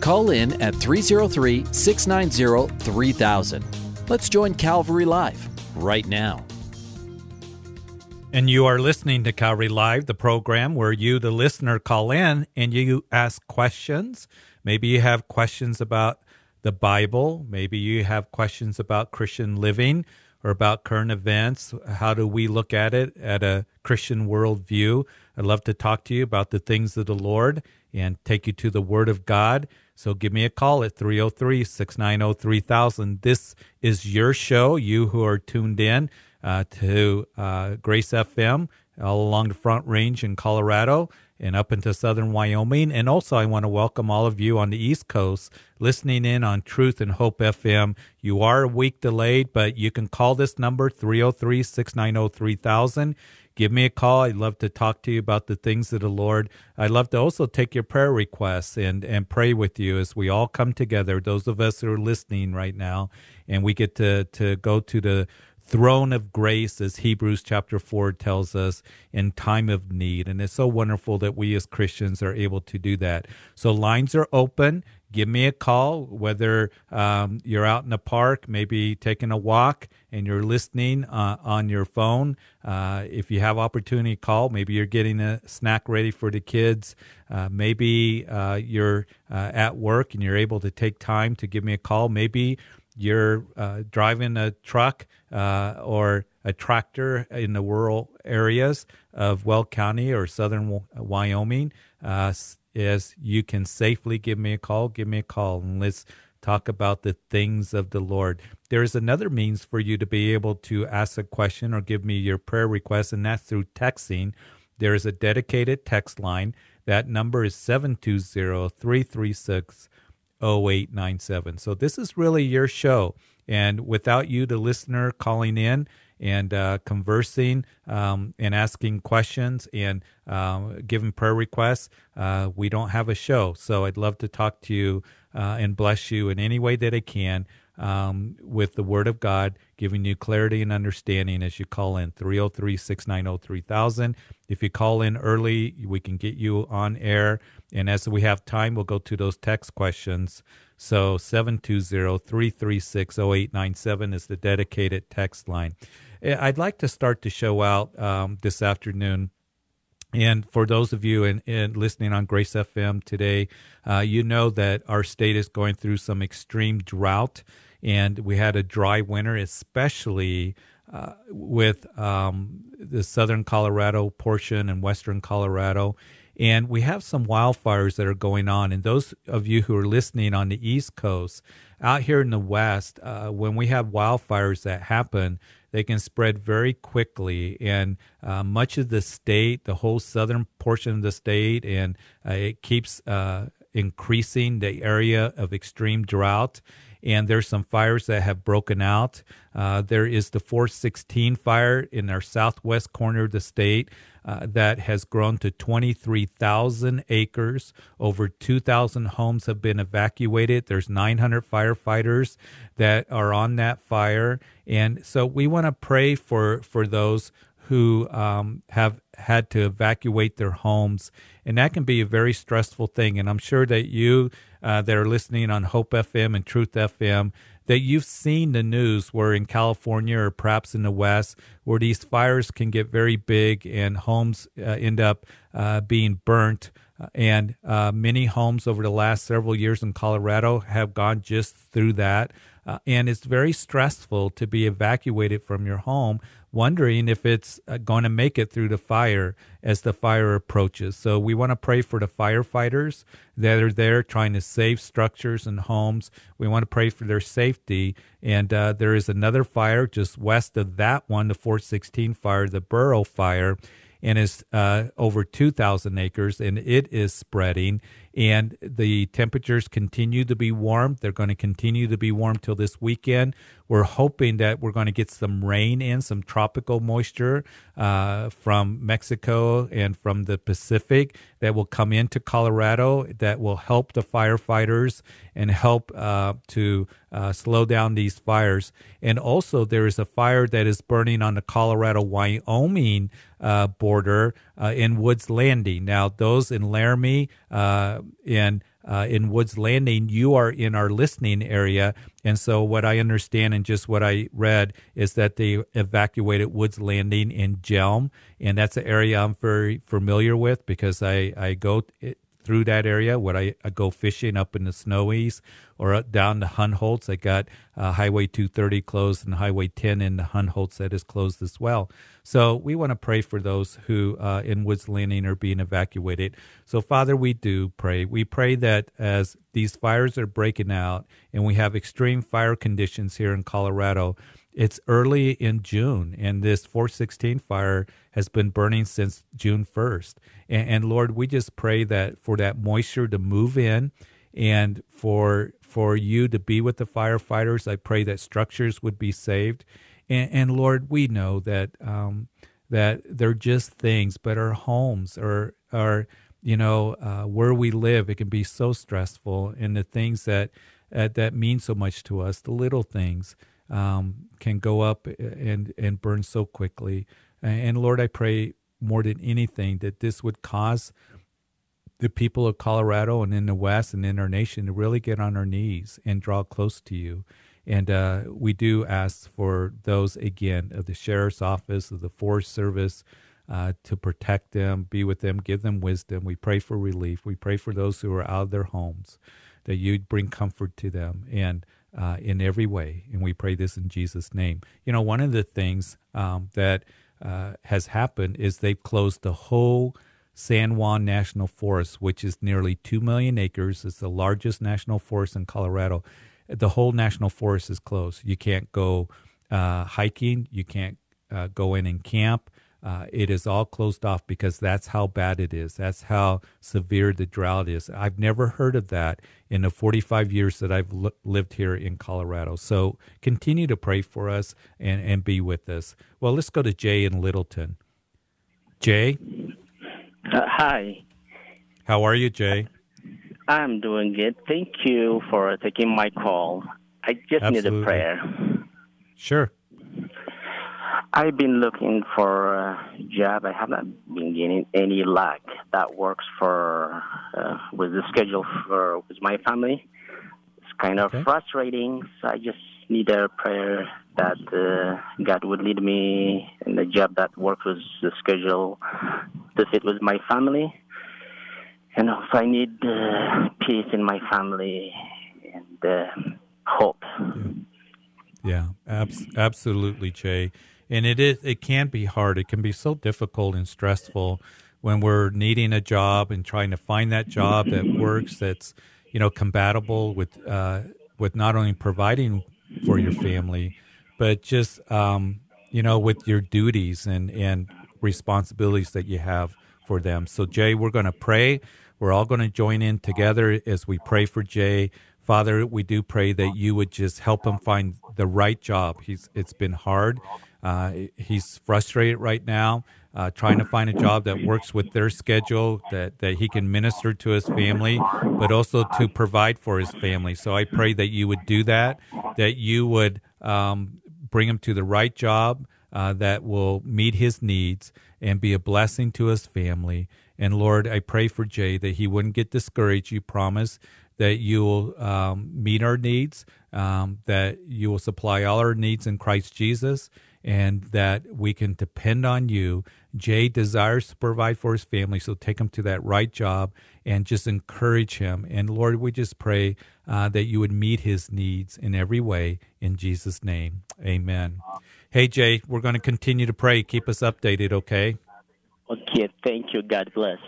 Call in at 303 690 3000. Let's join Calvary Live right now. And you are listening to Calvary Live, the program where you, the listener, call in and you ask questions. Maybe you have questions about the Bible. Maybe you have questions about Christian living or about current events. How do we look at it at a Christian worldview? I'd love to talk to you about the things of the Lord and take you to the Word of God. So give me a call at 303 690 3000. This is your show, you who are tuned in uh, to uh, Grace FM all along the Front Range in Colorado and up into southern Wyoming. And also, I want to welcome all of you on the East Coast listening in on Truth and Hope FM. You are a week delayed, but you can call this number 303 690 3000 give me a call. I'd love to talk to you about the things of the Lord. I'd love to also take your prayer requests and, and pray with you as we all come together, those of us who are listening right now, and we get to, to go to the throne of grace, as Hebrews chapter 4 tells us, in time of need. And it's so wonderful that we as Christians are able to do that. So lines are open. Give me a call, whether um, you're out in the park, maybe taking a walk, and you're listening uh, on your phone. Uh, if you have opportunity, call. Maybe you're getting a snack ready for the kids. Uh, maybe uh, you're uh, at work and you're able to take time to give me a call. Maybe you're uh, driving a truck or a tractor in the rural areas of Weld County or southern Wyoming, as you can safely give me a call, give me a call and let's talk about the things of the Lord. There is another means for you to be able to ask a question or give me your prayer request, and that's through texting. There is a dedicated text line. That number is 720 336 0897. So this is really your show. And without you, the listener, calling in and uh, conversing um, and asking questions and uh, giving prayer requests, uh, we don't have a show. So I'd love to talk to you uh, and bless you in any way that I can um, with the Word of God, giving you clarity and understanding as you call in 303 690 3000. If you call in early, we can get you on air. And as we have time, we'll go to those text questions. So 720 336 0897 is the dedicated text line. I'd like to start the show out um, this afternoon. And for those of you in, in listening on Grace FM today, uh, you know that our state is going through some extreme drought and we had a dry winter, especially uh, with um, the southern Colorado portion and western Colorado. And we have some wildfires that are going on. And those of you who are listening on the East Coast, out here in the West, uh, when we have wildfires that happen, they can spread very quickly. And uh, much of the state, the whole southern portion of the state, and uh, it keeps uh, increasing the area of extreme drought and there's some fires that have broken out. Uh, there is the 416 fire in our southwest corner of the state uh, that has grown to 23,000 acres. Over 2,000 homes have been evacuated. There's 900 firefighters that are on that fire, and so we want to pray for for those who um, have had to evacuate their homes. And that can be a very stressful thing. And I'm sure that you uh, that are listening on Hope FM and Truth FM, that you've seen the news where in California or perhaps in the West, where these fires can get very big and homes uh, end up uh, being burnt. Uh, and uh, many homes over the last several years in Colorado have gone just through that. Uh, and it's very stressful to be evacuated from your home wondering if it's uh, going to make it through the fire as the fire approaches. So we want to pray for the firefighters that are there trying to save structures and homes. We want to pray for their safety. And uh, there is another fire just west of that one, the 416 fire, the Burro fire and is uh, over 2,000 acres, and it is spreading. and the temperatures continue to be warm. They're going to continue to be warm till this weekend. We're hoping that we're going to get some rain in, some tropical moisture uh, from Mexico and from the Pacific that will come into Colorado that will help the firefighters and help uh, to uh, slow down these fires. And also, there is a fire that is burning on the Colorado Wyoming uh, border uh, in Woods Landing. Now, those in Laramie uh, and uh, in Woods Landing, you are in our listening area. And so, what I understand and just what I read is that they evacuated Woods Landing in Jelm. And that's an area I'm very familiar with because I, I go through that area. When I, I go fishing up in the Snowies or down to Hohnholz, I got uh, Highway 230 closed and Highway 10 in the Hohnholz that is closed as well. So we want to pray for those who uh, in Woods Landing are being evacuated. So Father, we do pray. We pray that as these fires are breaking out and we have extreme fire conditions here in Colorado, it's early in June, and this 416 fire has been burning since June 1st. And, and, Lord, we just pray that for that moisture to move in, and for for you to be with the firefighters. I pray that structures would be saved, and, and Lord, we know that um, that they're just things, but our homes are are you know uh, where we live. It can be so stressful, and the things that uh, that mean so much to us, the little things um, can go up and and burn so quickly. And Lord, I pray more than anything that this would cause the people of Colorado and in the West and in our nation to really get on our knees and draw close to you. And uh, we do ask for those again of the sheriff's office, of the Forest Service, uh, to protect them, be with them, give them wisdom. We pray for relief. We pray for those who are out of their homes, that you'd bring comfort to them. And uh, in every way. And we pray this in Jesus' name. You know, one of the things um, that uh, has happened is they've closed the whole San Juan National Forest, which is nearly 2 million acres. It's the largest national forest in Colorado. The whole national forest is closed. You can't go uh, hiking, you can't uh, go in and camp. Uh, it is all closed off because that's how bad it is. That's how severe the drought is. I've never heard of that in the 45 years that I've l- lived here in Colorado. So continue to pray for us and, and be with us. Well, let's go to Jay in Littleton. Jay? Uh, hi. How are you, Jay? I'm doing good. Thank you for taking my call. I just Absolutely. need a prayer. Sure. I've been looking for a job. I haven't been getting any luck that works for uh, with the schedule for with my family. It's kind of okay. frustrating. So I just need a prayer that uh, God would lead me in a job that works with the schedule to fit with my family. And also, I need uh, peace in my family and uh, hope. Yeah, yeah absolutely, Jay and it is it can be hard. It can be so difficult and stressful when we're needing a job and trying to find that job that works that's you know compatible with uh, with not only providing for your family but just um, you know with your duties and and responsibilities that you have for them. So Jay, we're going to pray. We're all going to join in together as we pray for Jay. Father, we do pray that you would just help him find the right job. He's it's been hard. Uh, he's frustrated right now, uh, trying to find a job that works with their schedule, that, that he can minister to his family, but also to provide for his family. So I pray that you would do that, that you would um, bring him to the right job uh, that will meet his needs and be a blessing to his family. And Lord, I pray for Jay that he wouldn't get discouraged. You promise that you will um, meet our needs, um, that you will supply all our needs in Christ Jesus, and that we can depend on you. Jay desires to provide for his family, so take him to that right job and just encourage him. And Lord, we just pray uh, that you would meet his needs in every way in Jesus' name. Amen. Hey, Jay, we're going to continue to pray. Keep us updated, okay? Okay, thank you. God bless.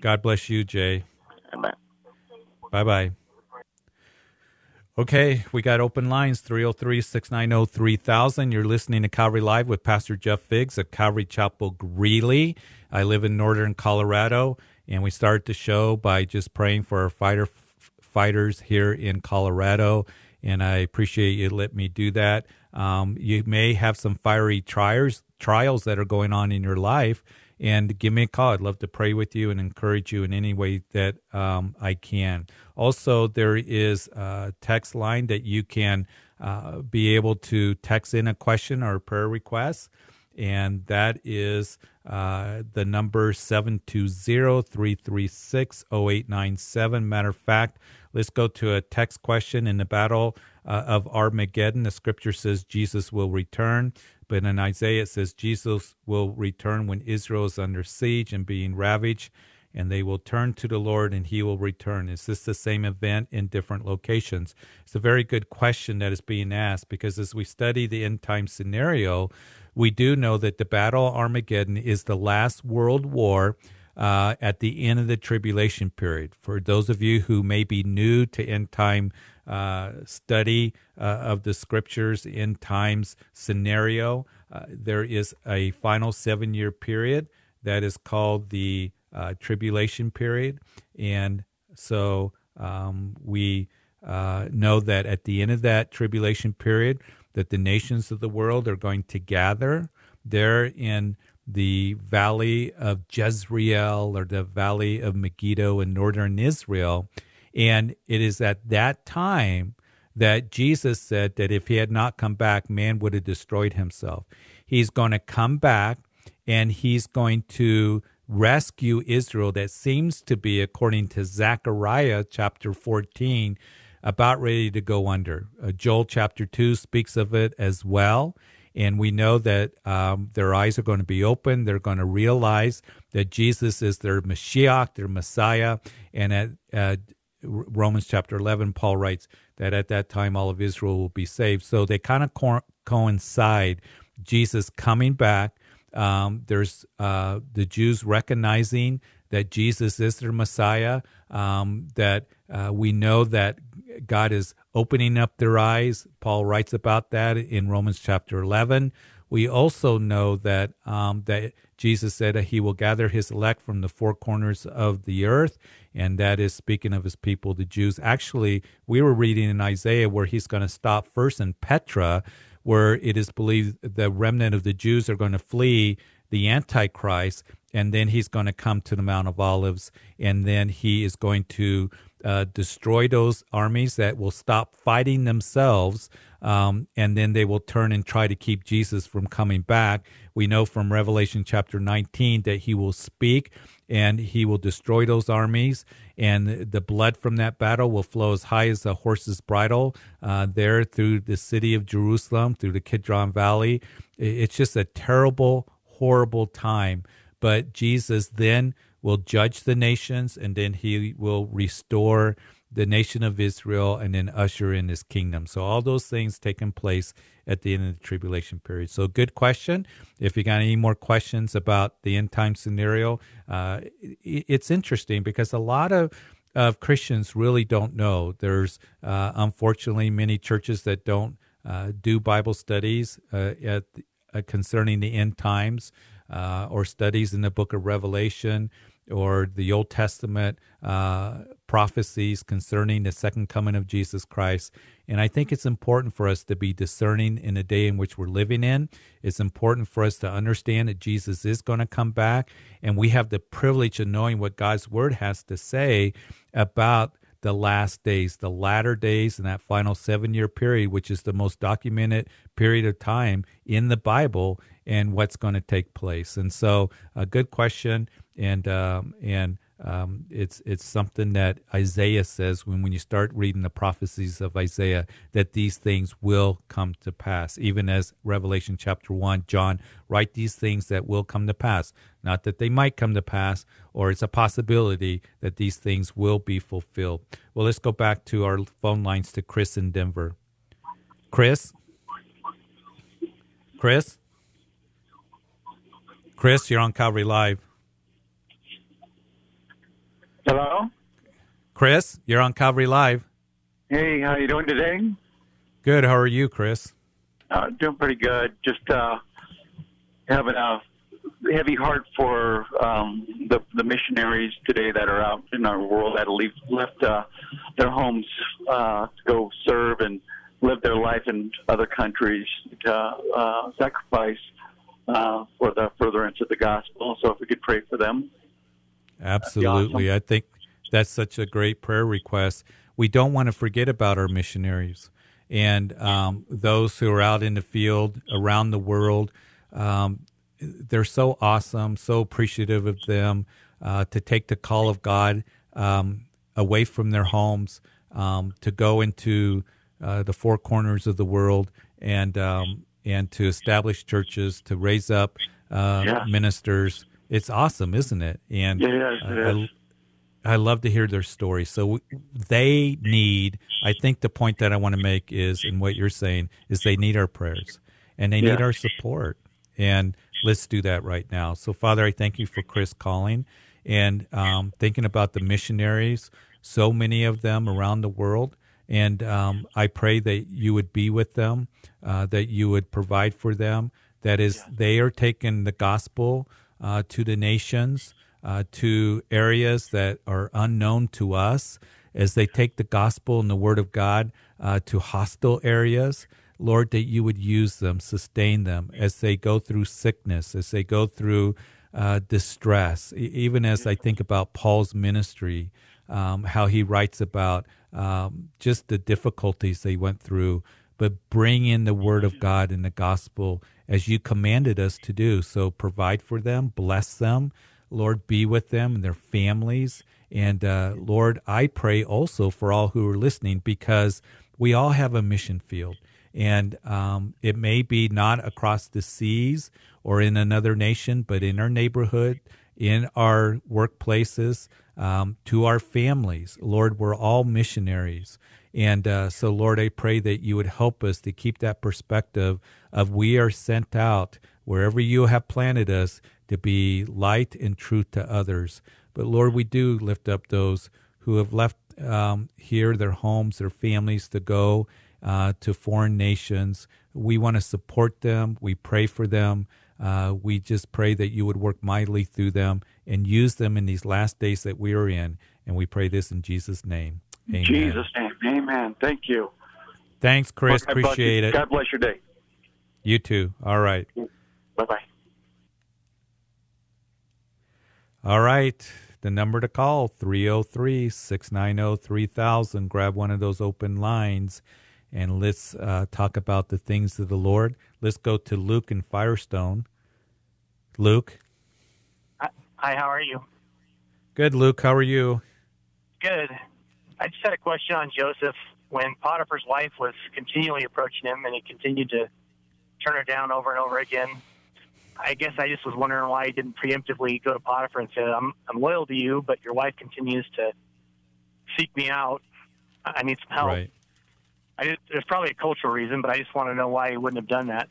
God bless you, Jay. Bye bye. Okay, we got open lines 303 690 3000. You're listening to Calvary Live with Pastor Jeff Figs at Calvary Chapel Greeley. I live in northern Colorado, And we start the show by just praying for our fighter fighters here in Colorado. And I appreciate you let me do that. Um, you may have some fiery trials trials that are going on in your life, and give me a call. I'd love to pray with you and encourage you in any way that um, I can. Also, there is a text line that you can uh, be able to text in a question or a prayer request, and that is uh, the number 720-336-0897. Matter of fact, let's go to a text question in the battle uh, of Armageddon. The scripture says Jesus will return. But in Isaiah, it says Jesus will return when Israel is under siege and being ravaged, and they will turn to the Lord and he will return. Is this the same event in different locations? It's a very good question that is being asked because as we study the end time scenario, we do know that the Battle of Armageddon is the last world war. Uh, at the end of the tribulation period. For those of you who may be new to end time uh, study uh, of the scriptures in times scenario. Uh, there is a final seven year period that is called the uh, tribulation period. And so um, we uh, know that at the end of that tribulation period, that the nations of the world are going to gather there in the valley of Jezreel or the valley of Megiddo in northern Israel and it is at that time that Jesus said that if he had not come back, man would have destroyed himself. He's going to come back and he's going to rescue Israel that seems to be, according to Zechariah chapter 14, about ready to go under. Uh, Joel chapter 2 speaks of it as well. And we know that um, their eyes are going to be open. They're going to realize that Jesus is their Mashiach, their Messiah. And at, uh, Romans chapter 11, Paul writes that at that time all of Israel will be saved. So they kind of co- coincide. Jesus coming back. Um, there's uh, the Jews recognizing that Jesus is their Messiah. Um, that uh, we know that God is opening up their eyes. Paul writes about that in Romans chapter 11. We also know that um, that Jesus said that he will gather his elect from the four corners of the earth, and that is speaking of his people, the Jews. Actually, we were reading in Isaiah where he's going to stop first in Petra, where it is believed the remnant of the Jews are going to flee the Antichrist, and then he's going to come to the Mount of Olives, and then he is going to uh, destroy those armies that will stop fighting themselves, um, and then they will turn and try to keep Jesus from coming back. We know from Revelation chapter 19 that he will speak and he will destroy those armies, and the blood from that battle will flow as high as a horse's bridle uh, there through the city of Jerusalem, through the Kidron Valley. It's just a terrible, horrible time. But Jesus then will judge the nations, and then he will restore the nation of Israel and then usher in his kingdom. So all those things taking place at the end of the tribulation period. So good question. If you got any more questions about the end time scenario, uh, it's interesting because a lot of of Christians really don't know. There's uh, unfortunately many churches that don't uh, do Bible studies uh, at, uh, concerning the end times uh, or studies in the book of Revelation or the Old Testament prophecies concerning the second coming of Jesus Christ. And I think it's important for us to be discerning in the day in which we're living in. It's important for us to understand that Jesus is going to come back, and we have the privilege of knowing what God's word has to say about the last days, the latter days, and that final seven year period, which is the most documented period of time in the Bible, and what's going to take place. And so, a good question and um, and um, it's it's something that Isaiah says when when you start reading the prophecies of Isaiah that these things will come to pass. Even as Revelation chapter one, John write these things that will come to pass, not that they might come to pass, or it's a possibility that these things will be fulfilled. Well, let's go back to our phone lines to Chris in Denver. Chris, Chris, Chris, you're on Calvary Live. Hello? Chris, you're on Calvary Live. Hey, how you doing today? Good. How are you, Chris? Uh, doing pretty good. Just uh, having a heavy heart for um, the the missionaries today that are out in our world that leave, left uh, their homes uh, to go serve and live their life in other countries to uh, sacrifice uh, for the furtherance of the gospel. So if we could pray for them. Absolutely. Awesome. I think that's such a great prayer request. We don't want to forget about our missionaries and um, those who are out in the field around the world. Um, they're so awesome, so appreciative of them uh, to take the call of God um, away from their homes um, to go into uh, the four corners of the world and um, and to establish churches, to raise up uh, yeah. ministers. It's awesome, isn't it? And yes, it is. I, I love to hear their stories. So they need. I think the point that I want to make is, and what you're saying, is they need our prayers and they yeah. need our support. And let's do that right now. So, Father, I thank you for Chris calling and um, thinking about the missionaries, so many of them around the world. And um, I pray that you would be with them, uh, that you would provide for them. That is, they are taking the gospel uh, to the nations, uh, to areas that are unknown to us, as they take the gospel and the word of God uh, to hostile areas. Lord, that you would use them, sustain them as they go through sickness, as they go through uh, distress. even as I think about Paul's ministry, um, how he writes about um, just the difficulties they went through, but bring in the word of God and the gospel as you commanded us to do. So provide for them, bless them. Lord, be with them and their families. And uh, Lord, I pray also for all who are listening because we all have a mission field. And um, it may be not across the seas or in another nation, but in our neighborhood, in our workplaces, um, to our families. Lord, we're all missionaries. And uh, so, Lord, I pray that you would help us to keep that perspective of we are sent out wherever you have planted us to be light and truth to others. But Lord, we do lift up those who have left um, here, their homes, their families to go uh, to foreign nations. We want to support them. We pray for them. Uh, we just pray that you would work mightily through them and use them in these last days that we are in. And we pray this in Jesus' name. Amen. Jesus' name. Amen. Thank you. Thanks, Chris. God Appreciate it. God bless your day. You too. All right. Bye bye. All right. The number to call 303 690 3000. Grab one of those open lines and let's uh, talk about the things of the Lord. Let's go to Luke and Firestone. Luke. Hi, how are you? Good, Luke. How are you? Good. I just had a question on Joseph. When Potiphar's wife was continually approaching him and he continued to turn her down over and over again, I guess I just was wondering why he didn't preemptively go to Potiphar and say, I'm, I'm loyal to you, but your wife continues to seek me out. I need some help. Right. I just, there's probably a cultural reason, but I just want to know why he wouldn't have done that.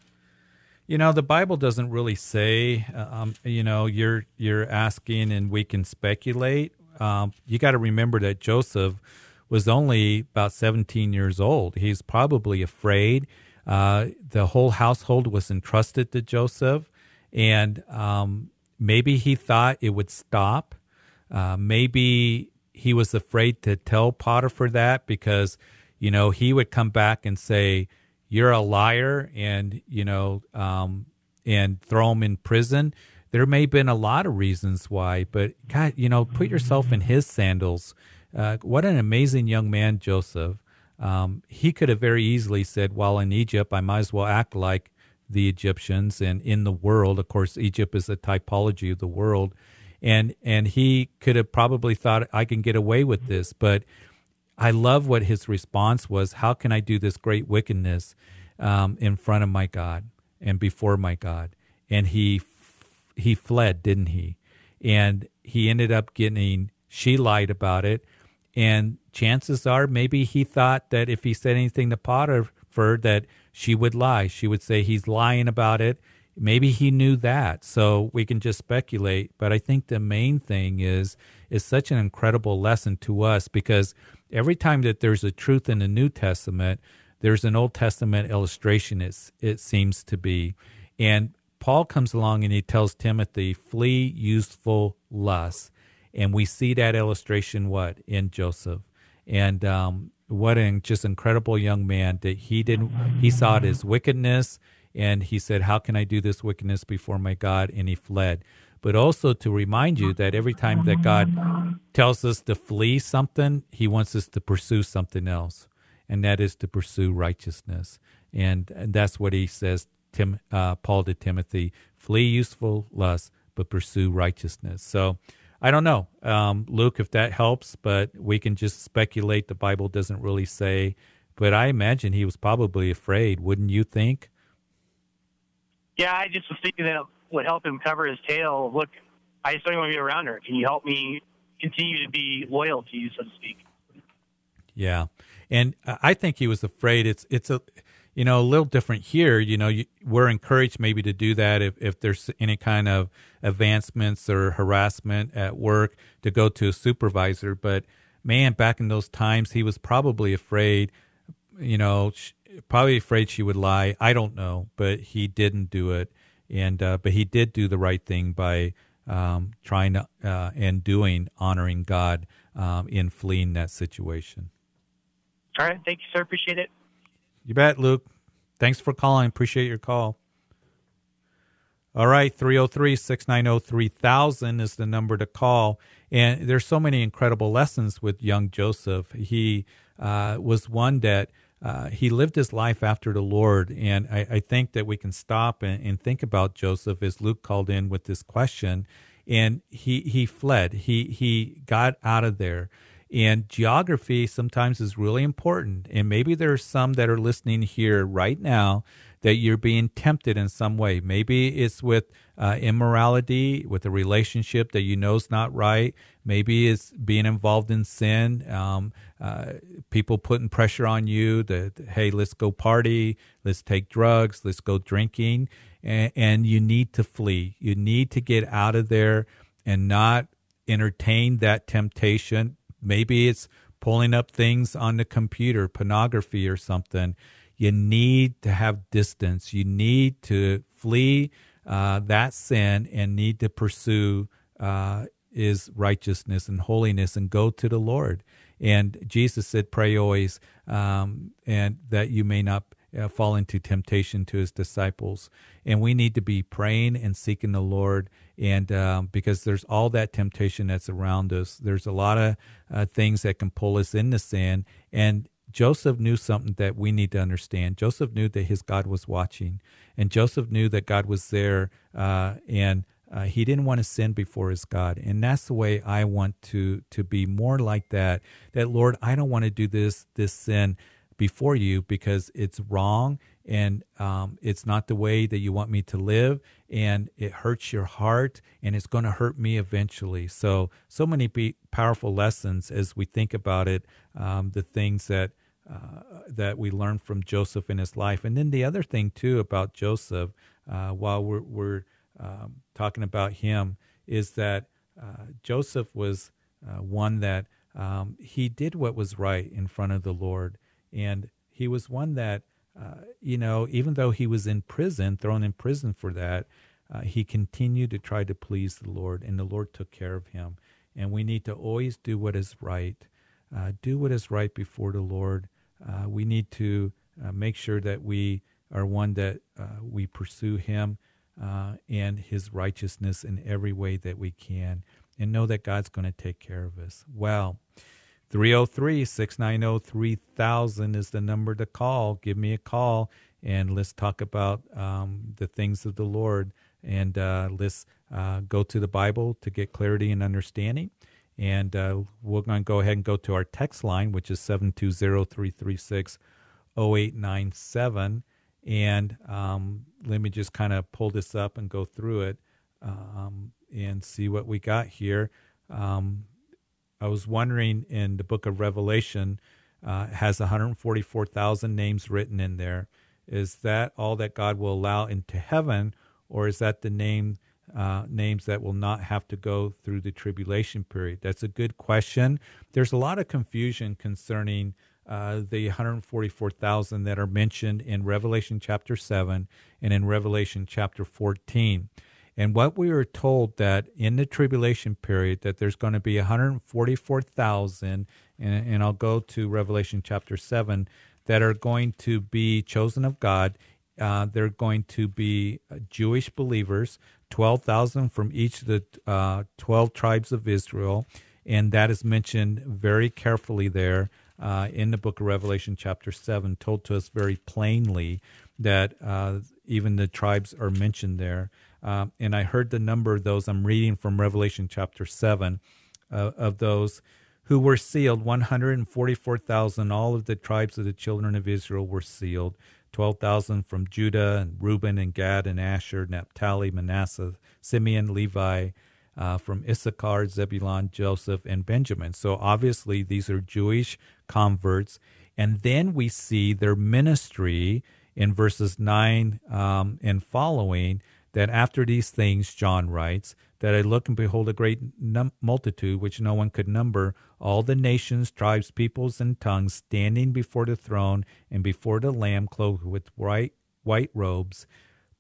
You know, the Bible doesn't really say. Um, you know, you're you're asking, and we can speculate. Um, you got to remember that Joseph was only about 17 years old. He's probably afraid. Uh, the whole household was entrusted to Joseph, and um, maybe he thought it would stop. Uh, maybe he was afraid to tell Potiphar that because you know, he would come back and say, "You're a liar," and you know, um, and throw him in prison. There may have been a lot of reasons why, but God, you know, put yourself in his sandals. Uh, what an amazing young man, Joseph. Um, he could have very easily said, "While in Egypt, I might as well act like the Egyptians." And in the world, of course, Egypt is a typology of the world, and and he could have probably thought, "I can get away with this," but I love what his response was. How can I do this great wickedness um, in front of my God and before my God? And he he fled, didn't he? And he ended up getting. She lied about it, and chances are maybe he thought that if he said anything to Potiphar that she would lie. She would say he's lying about it. Maybe he knew that. So we can just speculate. But I think the main thing is is such an incredible lesson to us because every time that there's a truth in the New Testament, there's an Old Testament illustration, it's, it seems to be. And Paul comes along and he tells Timothy, flee useful lusts. And we see that illustration what in Joseph. And um, what an just incredible young man that he didn't he saw it as wickedness and he said, How can I do this wickedness before my God? And he fled. But also to remind you that every time that God tells us to flee something, he wants us to pursue something else. And that is to pursue righteousness. And, and that's what he says, Tim, uh, Paul to Timothy flee useful lusts, but pursue righteousness. So I don't know, um, Luke, if that helps, but we can just speculate. The Bible doesn't really say. But I imagine he was probably afraid, wouldn't you think? Yeah, I just was thinking that it would help him cover his tail. Look, I just don't want to be around her. Can you help me continue to be loyal to you, so to speak? Yeah, and I think he was afraid. It's it's a you know a little different here. You know, you, we're encouraged maybe to do that if if there's any kind of advancements or harassment at work to go to a supervisor. But man, back in those times, he was probably afraid. You know, probably afraid she would lie. I don't know, but he didn't do it, and uh, but he did do the right thing by um, trying to uh, and doing honoring God um, in fleeing that situation. All right, thank you, sir. Appreciate it. You bet, Luke. Thanks for calling. Appreciate your call. All right, 303 690 3000 is the number to call. And there's so many incredible lessons with young Joseph. He uh, was one that uh, he lived his life after the Lord. And I, I think that we can stop and, and, think about Joseph as Luke called in with this question. And he, he fled, he, he got out of there. And geography sometimes is really important. And maybe there are some that are listening here right now that you're being tempted in some way. Maybe it's with uh, immorality, with a relationship that you know is not right. Maybe it's being involved in sin. Um, uh, people putting pressure on you that, hey, let's go party, let's take drugs, let's go drinking. And, and you need to flee. You need to get out of there and not entertain that temptation. Maybe it's pulling up things on the computer, pornography or something you need to have distance. You need to flee uh, that sin and need to pursue uh, is righteousness and holiness and go to the Lord. And Jesus said, "Pray always, um, and that you may not." Uh, fall into temptation to his disciples. And we need to be praying and seeking the Lord. And um, because there's all that temptation that's around us, there's a lot of uh, things that can pull us into sin. And Joseph knew something that we need to understand. Joseph knew that his God was watching, and Joseph knew that God was there, uh, and uh, he didn't want to sin before his God. And that's the way I want to to be more like that. That Lord, I don't want to do this this sin before you because it's wrong and um, it's not the way that you want me to live and it hurts your heart and it's going to hurt me eventually so so many be- powerful lessons as we think about it um, the things that uh, that we learn from Joseph in his life. And then the other thing too about Joseph, uh, while we're, we're um, talking about him, is that uh, Joseph was uh, one that um, he did what was right in front of the Lord, and he was one that uh, you know even though he was in prison, thrown in prison for that. Uh, he continued to try to please the Lord, and the Lord took care of him. And we need to always do what is right. do what is right before the Lord uh, we need to uh, make sure that we are one that uh, we pursue Him uh, and His righteousness in every way that we can, and know that God's going to take care of us. Well, 303 690 3000 is the number to call. Give me a call and let's talk about um, the things of the Lord. And uh, let's uh, go to the Bible to get clarity and understanding. And uh, we're going to go ahead and go to our text line, which is 720 336 0897. And um, let me just kind of pull this up and go through it um, and see what we got here. Um, I was wondering in the book of Revelation, uh, has 144,000 names written in there. Is that all that God will allow into heaven, or is that the name uh, names that will not have to go through the tribulation period? That's a good question. There's a lot of confusion concerning uh, the 144,000 that are mentioned in Revelation chapter 7 and in Revelation chapter 14. And what we were told that in the tribulation period that there's going to be 144,000 and, and I'll go to Revelation chapter 7 that are going to be chosen of God. Uh, they're going to be uh, Jewish believers, 12,000 from each of the uh, 12 tribes of Israel. And that is mentioned very carefully there uh, in the book of Revelation, chapter 7, told to us very plainly that uh, even the tribes are mentioned there. Uh, and I heard the number of those, I'm reading from Revelation chapter 7, uh, of those who were sealed 144,000. All of the tribes of the children of Israel were sealed. 12,000 from Judah and Reuben and Gad and Asher, Naphtali, Manasseh, Simeon, Levi, uh, from Issachar, Zebulon, Joseph, and Benjamin. So obviously, these are Jewish converts. And then we see their ministry in verses 9 um, and following that after these things, John writes, that I look and behold a great num- multitude which no one could number, all the nations, tribes, peoples, and tongues standing before the throne and before the Lamb, clothed with white, white robes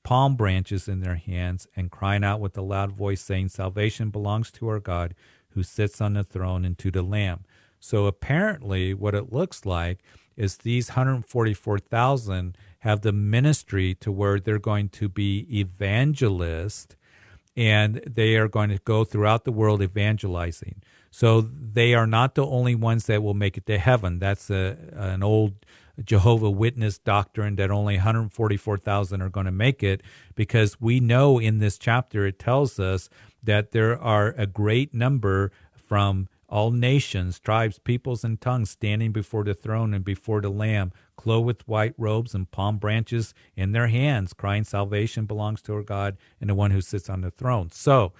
palm branches in their hands and crying out with a loud voice, saying, Salvation belongs to our God who sits on the throne and to the Lamb. So apparently, what it looks like is these 144,000 have the ministry to where they're going to be evangelists and they are going to go throughout the world evangelizing. So they are not the only ones that will make it to heaven. That's a, an old Jehovah Witness doctrine that only 144,000 are going to make it because we know in this chapter it tells us that there are a great number from all nations, tribes, peoples, and tongues standing before the throne and before the Lamb, clothed with white robes and palm branches in their hands, crying, Salvation belongs to our God and the one who sits on the throne. So,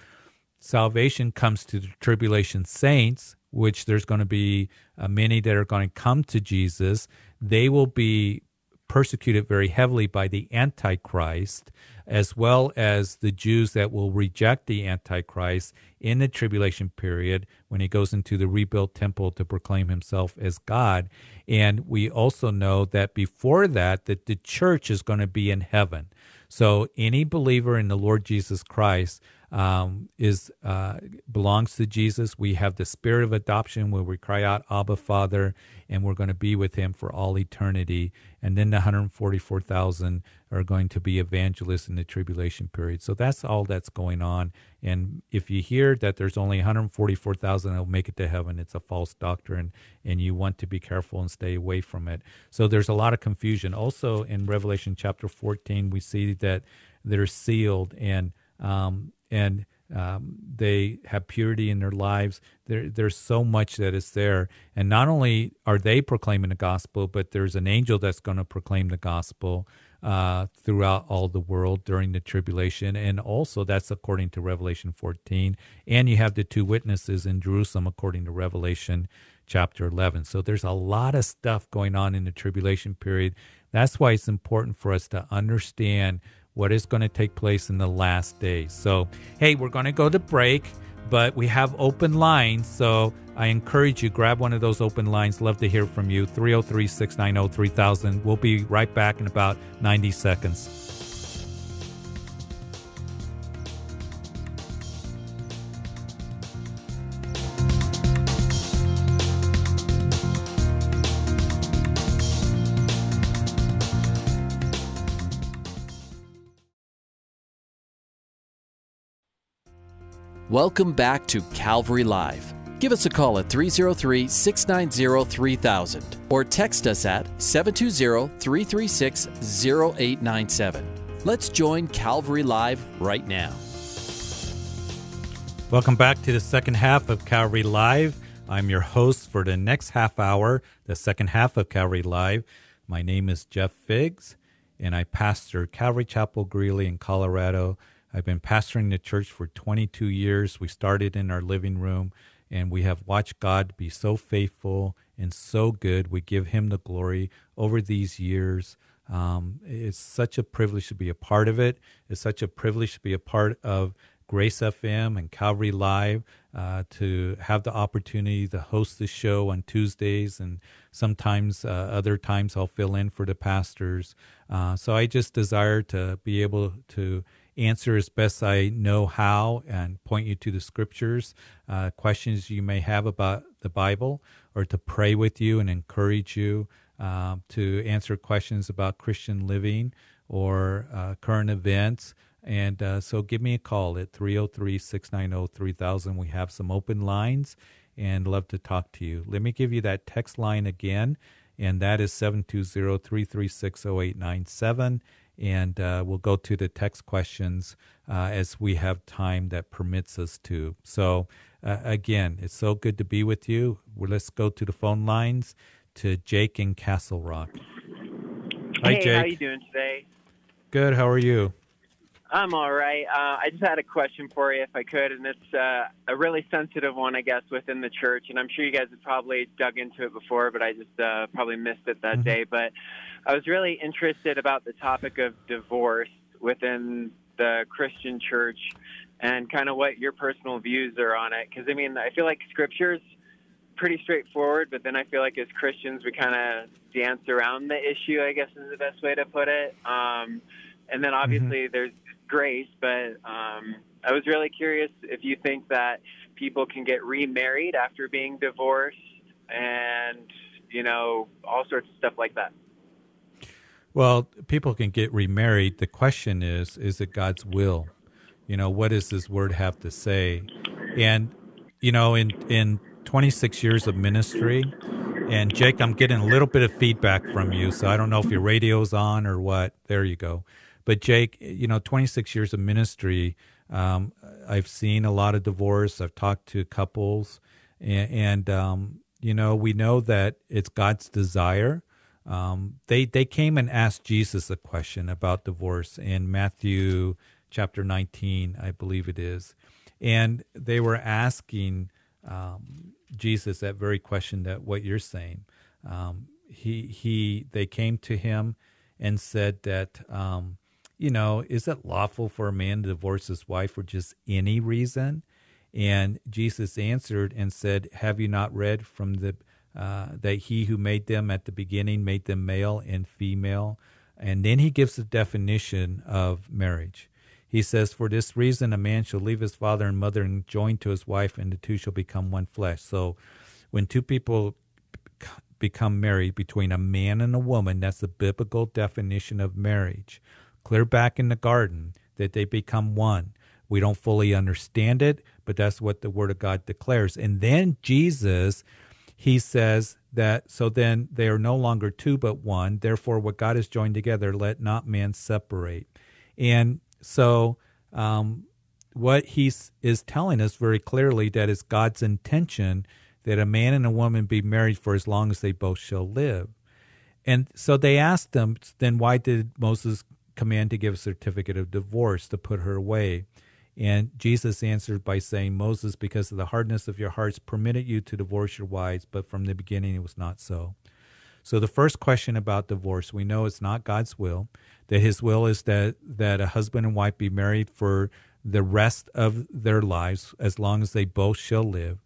salvation comes to the tribulation saints, which there's going to be uh, many that are going to come to Jesus they will be persecuted very heavily by the Antichrist, as well as the Jews that will reject the Antichrist in the tribulation period when he goes into the rebuilt temple to proclaim himself as God. And we also know that before that, that the church is going to be in heaven. So any believer in the Lord Jesus Christ um, is uh, belongs to Jesus. We have the spirit of adoption where we cry out, Abba, Father, and we're going to be with Him for all eternity. And then the 144,000 are going to be evangelists in the tribulation period. So that's all that's going on. And if you hear that there's only 144,000 that will make it to heaven, it's a false doctrine, and you want to be careful and stay away from it. So there's a lot of confusion. Also in Revelation chapter 14, we see that they're sealed and um, and um, they have purity in their lives. There, there's so much that is there, and not only are they proclaiming the gospel, but there's an angel that's going to proclaim the gospel uh, throughout all the world during the tribulation, and also that's according to Revelation 14. And you have the two witnesses in Jerusalem, according to Revelation chapter 11. So there's a lot of stuff going on in the tribulation period. That's why it's important for us to understand what is going to take place in the last days. So, hey, we're going to go to break, but we have open lines. So I encourage you, grab one of those open lines. Love to hear from you. 303 690 3000. We'll be right back in about 90 seconds. Welcome back to Calvary Live. Give us a call at 303 690 3000 or text us at 720 336 0897. Let's join Calvary Live right now. Welcome back to the second half of Calvary Live. I'm your host for the next half hour, the second half of Calvary Live. My name is Jeff Figs, and I pastor Calvary Chapel Greeley in Colorado. I've been pastoring the church for 22 years. We started in our living room, and we have watched God be so faithful and so good. We give Him the glory over these years. Um, it's such a privilege to be a part of it. It's such a privilege to be a part of Grace FM and Calvary Live. uh, to have the opportunity to host the show on Tuesdays, and sometimes uh, other times I'll fill in for the pastors. Uh, so I just desire to be able to answer as best I know how and point you to the scriptures, uh, questions you may have about the Bible, or to pray with you and encourage you, uh, to answer questions about Christian living or uh, current events. And uh, so give me a call at 303 690 3000. We have some open lines and love to talk to you. Let me give you that text line again, and that is 720 336 0897 and uh, we'll go to the text questions uh, as we have time that permits us to. So, uh, again, it's so good to be with you. Well, let's go to the phone lines to Jake in Castle Rock. Hi, hey, Jake. how you doing today? Good. How are you? I'm all right. Uh, I just had a question for you, if I could, and it's uh, a really sensitive one, I guess, within the church. And I'm sure you guys have probably dug into it before, but I just uh, probably missed it that mm-hmm. day. But I was really interested about the topic of divorce within the Christian church and kind of what your personal views are on it. Because I mean, I feel like Scripture's pretty straightforward, but then I feel like as Christians we kind of dance around the issue. I guess is the best way to put it. Um, and then obviously mm-hmm. there's grace, but um, I was really curious if you think that people can get remarried after being divorced, and you know all sorts of stuff like that. Well, people can get remarried. The question is, is it God's will? You know, what does His Word have to say? And you know, in in 26 years of ministry, and Jake, I'm getting a little bit of feedback from you, so I don't know if your radio's on or what. There you go. But Jake, you know, 26 years of ministry, um, I've seen a lot of divorce. I've talked to couples, and, and um, you know, we know that it's God's desire. Um, they they came and asked Jesus a question about divorce in Matthew chapter 19, I believe it is, and they were asking um, Jesus that very question that what you're saying. Um, he he they came to him and said that um, you know, is it lawful for a man to divorce his wife for just any reason? And Jesus answered and said, Have you not read from the uh, that he who made them at the beginning made them male and female? And then he gives the definition of marriage. He says, For this reason, a man shall leave his father and mother and join to his wife, and the two shall become one flesh. So when two people become married between a man and a woman, that's the biblical definition of marriage clear back in the garden, that they become one. We don't fully understand it, but that's what the Word of God declares. And then Jesus, he says that so then they are no longer two but one. Therefore, what God has joined together, let not man separate. And so, um, what he is telling us very clearly that it's God's intention that a man and a woman be married for as long as they both shall live. And so they asked him, then why did Moses command to give a certificate of divorce to put her away. And Jesus answered by saying, Moses, because of the hardness of your hearts, permitted you to divorce your wives, but from the beginning it was not so. So the first question about divorce, we know it's not God's will. That His will is that that a husband and wife be married for the rest of their lives, as long as they both shall live.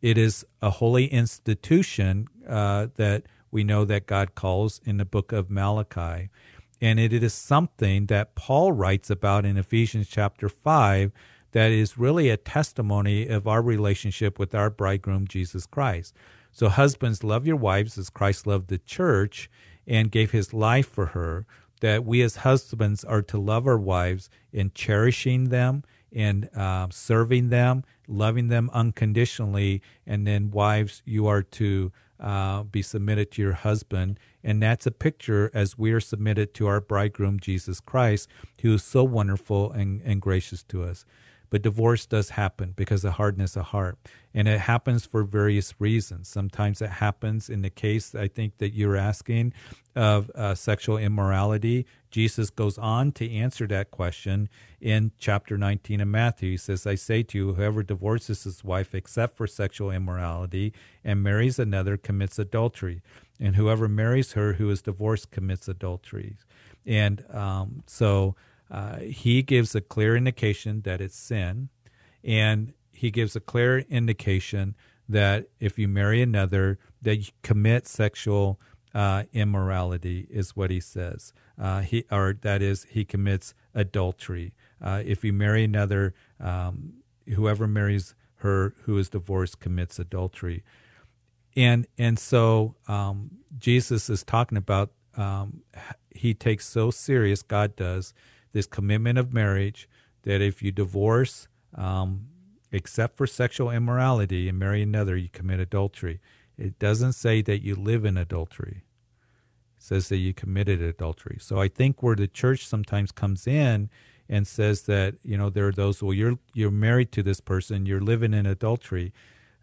It is a holy institution uh, that we know that God calls in the book of Malachi. And it is something that Paul writes about in Ephesians chapter 5 that is really a testimony of our relationship with our bridegroom, Jesus Christ. So, husbands, love your wives as Christ loved the church and gave his life for her. That we as husbands are to love our wives in cherishing them and uh, serving them, loving them unconditionally. And then, wives, you are to uh, be submitted to your husband and that's a picture as we are submitted to our bridegroom, Jesus Christ, who is so wonderful and, and gracious to us. But divorce does happen because of hardness of heart. And it happens for various reasons. Sometimes it happens in the case, I think, that you're asking of uh, sexual immorality. Jesus goes on to answer that question in chapter 19 of Matthew. He says, I say to you, whoever divorces his wife except for sexual immorality and marries another commits adultery and whoever marries her who is divorced commits adultery. And um, so uh, he gives a clear indication that it's sin. And he gives a clear indication that if you marry another, that you commit sexual uh, immorality, is what he says. Uh, he or that is he commits adultery. Uh, if you marry another, um, whoever marries her who is divorced commits adultery. And and so um, Jesus is talking about um, he takes so serious God does this commitment of marriage that if you divorce, um, except for sexual immorality, and marry another, you commit adultery. It doesn't say that you live in adultery. It says that you committed adultery. So I think where the church sometimes comes in and says that you know there are those well you're you're married to this person, you're living in adultery.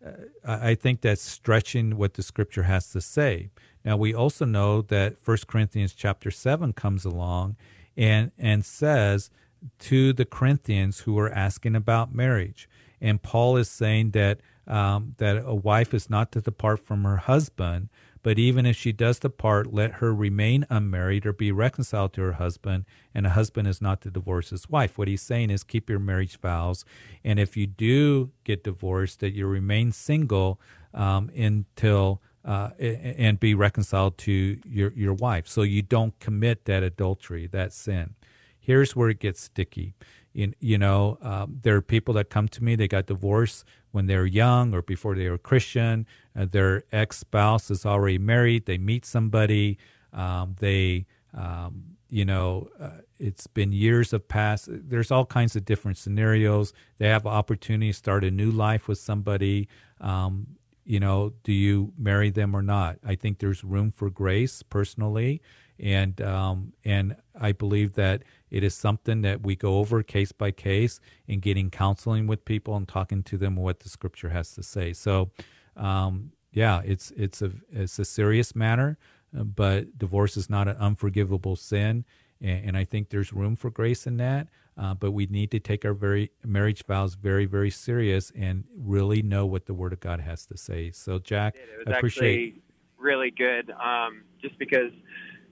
Uh, I think that's stretching what the scripture has to say. Now we also know that First Corinthians chapter seven comes along and and says to the Corinthians who are asking about marriage. And Paul is saying that um, that a wife is not to depart from her husband, but even if she does depart, let her remain unmarried or be reconciled to her husband, and a husband is not to divorce his wife. What he's saying is keep your marriage vows, and if you do get divorced, that you remain single um, until uh, and be reconciled to your your wife, so you don't commit that adultery, that sin. Here's where it gets sticky. In, you know, um, there are people that come to me, they got divorced when they were young or before they were Christian. Uh, their ex spouse is already married. They meet somebody. Um, they, um, you know, uh, it's been years of past. There's all kinds of different scenarios. They have opportunity to start a new life with somebody. Um, you know, do you marry them or not? I think there's room for grace personally and um, and I believe that it is something that we go over case by case in getting counseling with people and talking to them what the Scripture has to say. So, um, yeah, it's it's a it's a serious matter, but divorce is not an unforgivable sin, and, and I think there's room for grace in that. Uh, but we need to take our very marriage vows very very serious and really know what the Word of God has to say. So, Jack, was appreciate. really good, um, just because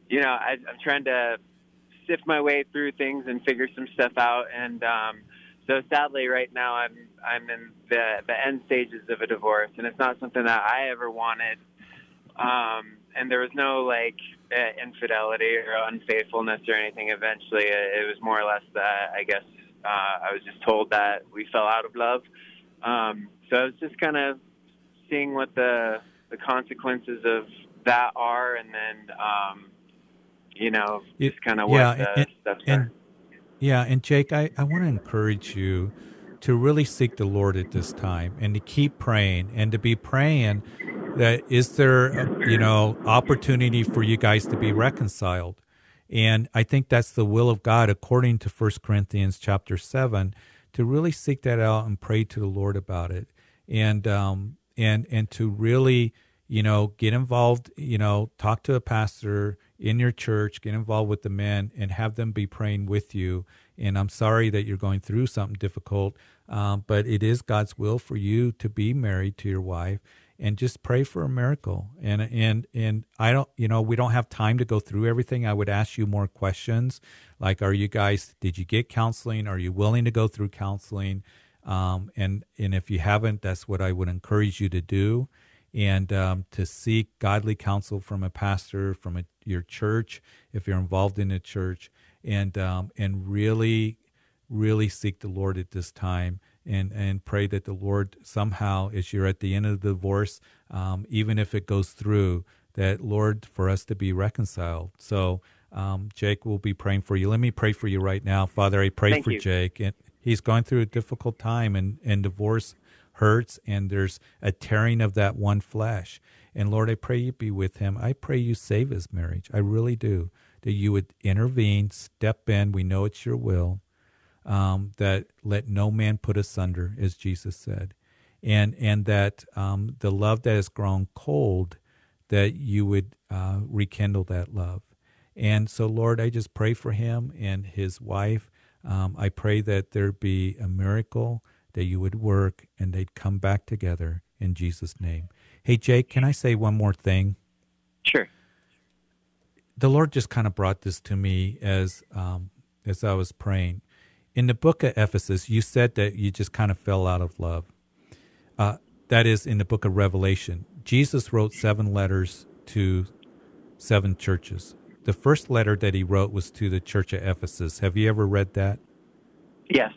you know, I, I'm trying to sift my way through things and figure some stuff out. And um, so, sadly, right now I'm I'm in the the end stages of a divorce, and it's not something that I ever wanted. Um, and there was no like infidelity or unfaithfulness or anything. Eventually, it, was more or less that I guess uh, I was just told that we fell out of love. Um, so I was just kind of seeing what the the consequences of that are, and then um, you know, just kind of yeah, what the and, steps and, are. Yeah, and Jake, I, I want to encourage you to really seek the Lord at this time and to keep praying and to be praying that is there, you know, opportunity for you guys to be reconciled. And I think that's the will of God according to First Corinthians chapter 7 to really seek that out and pray to the Lord about it. And um and and to really, you know, get involved, you know, talk to a pastor, in your church, get involved with the men, and have them be praying with you. And I'm sorry that you're going through something difficult, um, but it is God's will for you to be married to your wife, and just pray for a miracle. And and and I don't, you know, we don't have time to go through everything. I would ask you more questions, like, are you guys? Did you get counseling? Are you willing to go through counseling? Um, and and if you haven't, that's what I would encourage you to do and um, to seek godly counsel from a pastor, from a, your church, if you're involved in a church, and um, and really, really seek the Lord at this time, and and pray that the Lord somehow, as you're at the end of the divorce, um, even if it goes through, that Lord for us to be reconciled. So. Um, Jake will be praying for you. Let me pray for you right now, Father. I pray Thank for you. Jake, and he's going through a difficult time, and and divorce hurts and there's a tearing of that one flesh. And Lord, I pray you be with him. I pray you save his marriage. I really do. That you would intervene, step in. We know it's your will. Um, that let no man put asunder, as Jesus said, and and that um, the love that has grown cold, that you would uh, rekindle that love. And so, Lord, I just pray for him and his wife. Um, I pray that there be a miracle that you would work and they'd come back together in Jesus' name. Hey, Jake, can I say one more thing? Sure. The Lord just kind of brought this to me as um, as I was praying, in the book of Ephesus, you said that you just kind of fell out of love. Uh, that is in the book of Revelation. Jesus wrote seven letters to seven churches. The first letter that he wrote was to the church of Ephesus. Have you ever read that? Yes.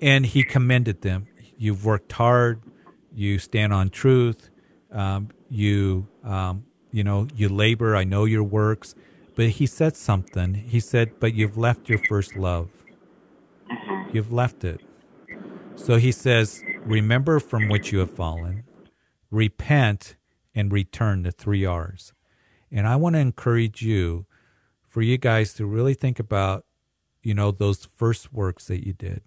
And he commended them. You've worked hard. You stand on truth. Um, you, um, you know, you labor. I know your works. But he said something. He said, "But you've left your first love. Mm-hmm. You've left it." So he says, "Remember from which you have fallen, repent, and return." The three R's. And I want to encourage you, for you guys to really think about, you know, those first works that you did.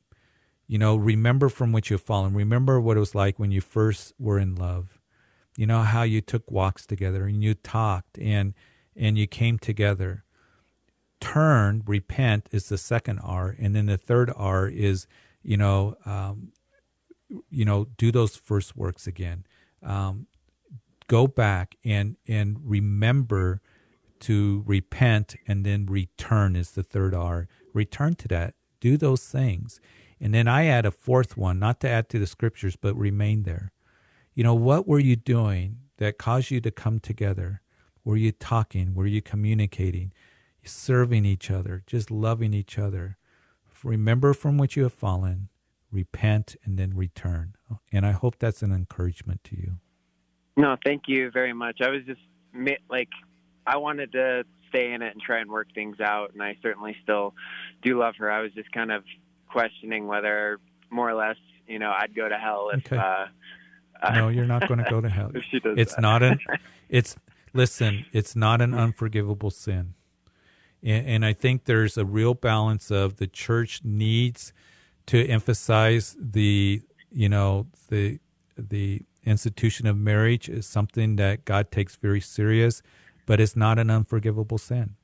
You know, remember from which you've fallen. Remember what it was like when you first were in love. You know how you took walks together and you talked and and you came together. Turn, repent is the second R, and then the third R is, you know, um, you know, do those first works again. Um, go back and and remember to repent, and then return is the third R. Return to that. Do those things, and then I add a fourth one, not to add to the scriptures, but remain there. You know, what were you doing that caused you to come together? Were you talking? Were you communicating? Serving each other, just loving each other. Remember from which you have fallen, repent, and then return. And I hope that's an encouragement to you. No, thank you very much. I was just like, I wanted to stay in it and try and work things out, and I certainly still do love her. I was just kind of questioning whether, more or less, you know, I'd go to hell if. Okay. Uh, no, you're not going to go to hell. if she does it's that. not an. It's listen. It's not an unforgivable sin, and, and I think there's a real balance of the church needs to emphasize the you know the the institution of marriage is something that God takes very serious, but it's not an unforgivable sin.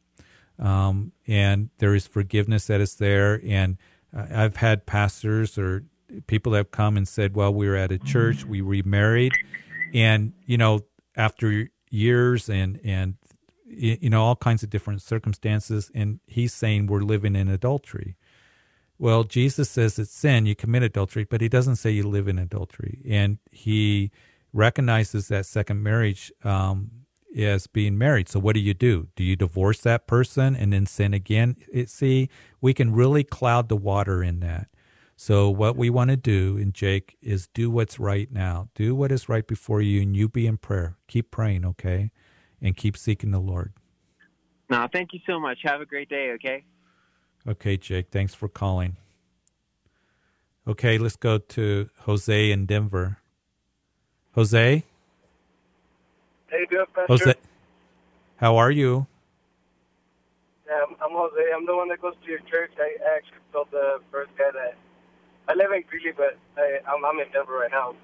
Um, and there is forgiveness that is there. And uh, I've had pastors or people have come and said, well, we were at a church, we remarried. And, you know, after years and, and, you know, all kinds of different circumstances. And he's saying we're living in adultery. Well, Jesus says it's sin, you commit adultery, but he doesn't say you live in adultery. And he recognizes that second marriage um, as being married. So what do you do? Do you divorce that person and then sin again? It, see, we can really cloud the water in that. So what we want to do, and Jake, is do what's right now. Do what is right before you, and you be in prayer. Keep praying, okay? And keep seeking the Lord. No, thank you so much. Have a great day, okay? Okay, Jake. Thanks for calling. Okay, let's go to Jose in Denver. Jose? Hey, good, Pastor. Jose, how are you? Yeah, I'm, I'm Jose. I'm the one that goes to your church. I actually told the first guy that I live in Greeley, but I, I'm, I'm in Denver right now.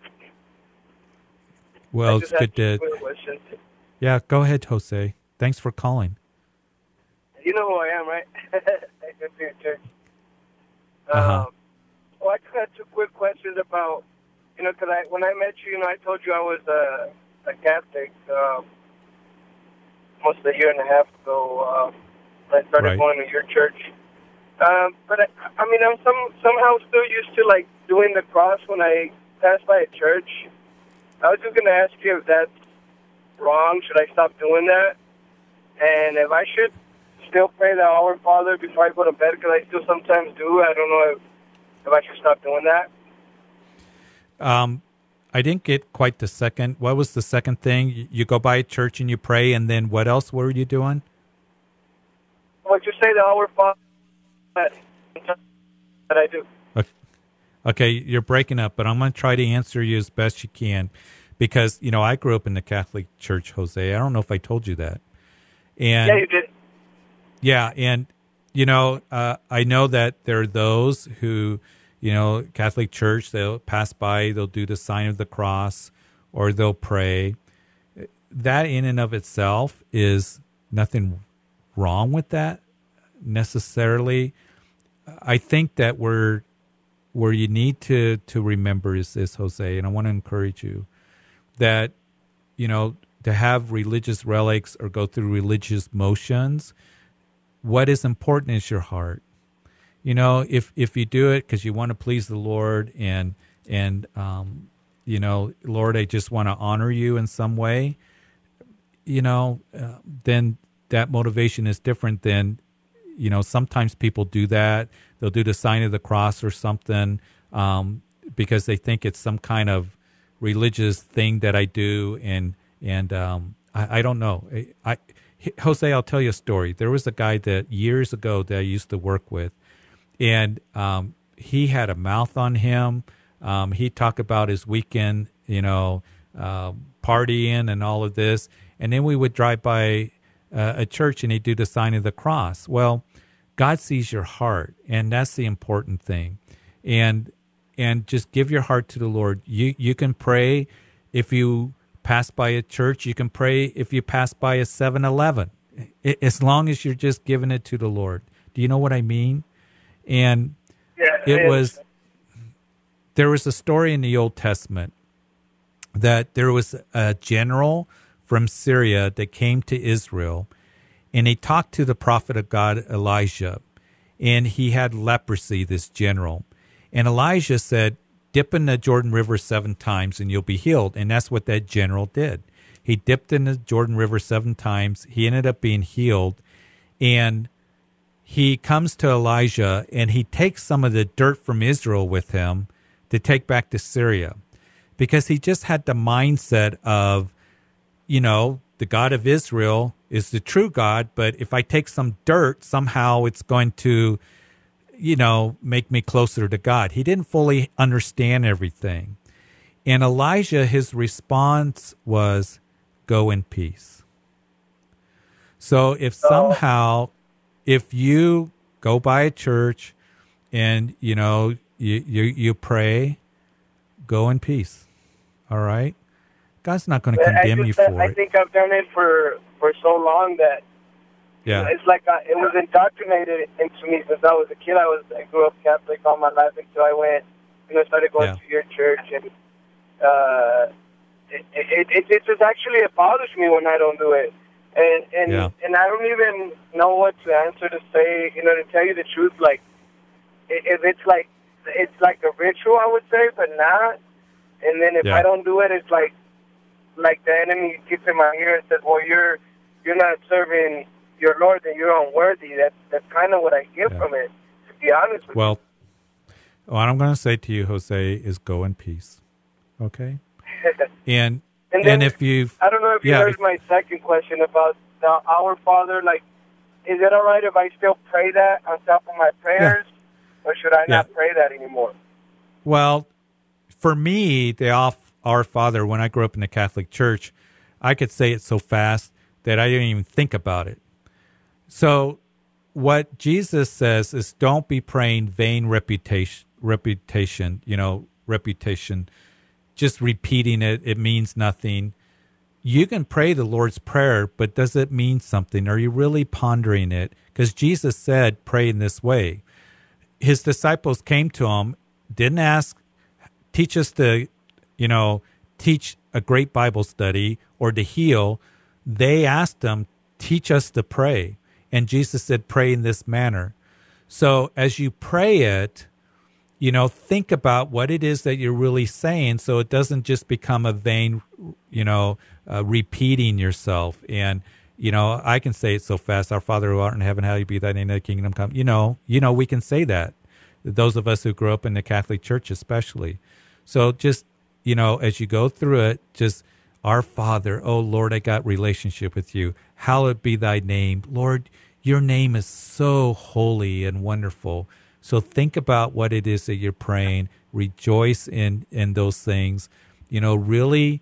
Well, I it's just good to. two quick questions. Yeah, go ahead, Jose. Thanks for calling. You know who I am, right? I go to your church. Uh-huh. Um, well, I just had two quick questions about, you know, because I, when I met you, you know, I told you I was a, a Catholic um, almost a year and a half ago. Um, I started Right. going to your church. Um, but I, I mean, I'm some somehow still used to like doing the cross when I pass by a church. I was just going to ask you if that's wrong. Should I stop doing that? And if I should still pray the Our Father before I go to bed, because I still sometimes do. I don't know if, if I should stop doing that. Um, I didn't get quite the second. What was the second thing? You- You go by a church and you pray, and then what else were you doing? What you say the Our Father that, that I do. Okay, you're breaking up, but I'm going to try to answer you as best you can because, you know, I grew up in the Catholic Church, Jose. I don't know if I told you that. And yeah, you did. Yeah, and you know, uh, I know that there are those who, you know, Catholic Church, they'll pass by, they'll do the sign of the cross, or they'll pray. That in and of itself is nothing wrong with that necessarily. I think that we're where you need to to remember is this, Jose, and I want to encourage you that you know to have religious relics or go through religious motions. What is important is your heart, you know, if if you do it because you want to please the Lord and and um, you know, Lord, I just want to honor you in some way, you know, uh, then that motivation is different than, you know, sometimes people do that. They'll do the sign of the cross or something um, because they think it's some kind of religious thing that I do, and and um, I, I don't know. I, I Jose, I'll tell you a story. There was a guy that years ago that I used to work with, and um, he had a mouth on him. Um, he'd talk about his weekend, you know, uh, partying and all of this, and then we would drive by uh, a church and he'd do the sign of the cross. Well, God sees your heart, and that's the important thing. And and just give your heart to the Lord. You you can pray if you pass by a church. You can pray if you pass by a 7-Eleven. As long as you're just giving it to the Lord. Do you know what I mean? And Yeah, it was there was a story in the Old Testament that there was a general from Syria that came to Israel and he talked to the prophet of God Elijah and he had leprosy this general. And Elijah said dip in the Jordan River 7 times and you'll be healed. And that's what that general did. He dipped in the Jordan River 7 times. He ended up being healed. And he comes to Elijah and he takes some of the dirt from Israel with him to take back to Syria because he just had the mindset of, you know, the God of Israel is the true God, but if I take some dirt, somehow it's going to, you know, make me closer to God. He didn't fully understand everything. And Elijah, his response was, go in peace. So if somehow, if you go by a church and, you know, you, you, you pray, go in peace. All right? God's not going to condemn you for I it. I think I've done it for for so long that Yeah. it's like I, it was indoctrinated into me since I was a kid. I was I grew up Catholic all my life until I went, you know, started going Yeah. to your church, and uh, it, it, it it just actually it bothers me when I don't do it, and and Yeah. and I don't even know what to answer to say. You know, to tell you the truth, like if it's like it's like a ritual, I would say, but not. And then if Yeah. I don't do it, it's like like the enemy gets in my ear and says, "Well, you're you're not serving your Lord, and you're unworthy." That's that's kind of what I get Yeah. from it. To be honest with you. Well, what I'm going to say to you, Jose, is go in peace. Okay? you. And And and, if you've I don't know if you Yeah, heard if- my second question about the Our Father. Like, is it all right if I still pray that on top of my prayers, or should I not pray that anymore? Well, for me, the off Our Father, when I grew up in the Catholic Church, I could say it so fast that I didn't even think about it. So, what Jesus says is don't be praying vain reputation, reputation, you know, reputation, just repeating it. It means nothing. You can pray the Lord's Prayer, but does it mean something? Are you really pondering it? Because Jesus said, pray in this way his disciples came to him, didn't ask, teach us to, you know, teach a great Bible study or to heal. They asked him, teach us to pray. And Jesus said, pray in this manner. So as you pray it, you know, think about what it is that you're really saying so it doesn't just become a vain, you know, uh, repeating yourself. And, you know, I can say it so fast, our Father who art in heaven, hallowed be thy name, thy kingdom come. You know, you know, we can say that. Those of us who grew up in the Catholic Church especially. So just, you know, as you go through it, just our Father, oh Lord, I got relationship with you. Hallowed be thy name. Lord, your name is so holy and wonderful. So think about what it is that you're praying. Rejoice in in those things. You know, really,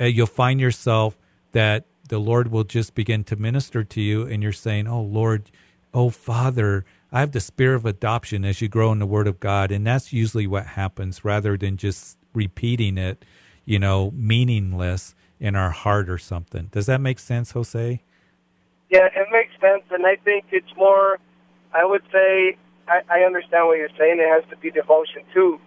uh, you'll find yourself that the Lord will just begin to minister to you, and you're saying, "Oh Lord, oh Father, I have the spirit of adoption." As you grow in the Word of God, and that's usually what happens, rather than just repeating it, you know, meaningless in our heart or something. Does that make sense, Jose? Yeah, it makes sense, and I think it's more. I would say I, I understand what you're saying. It has to be devotion too,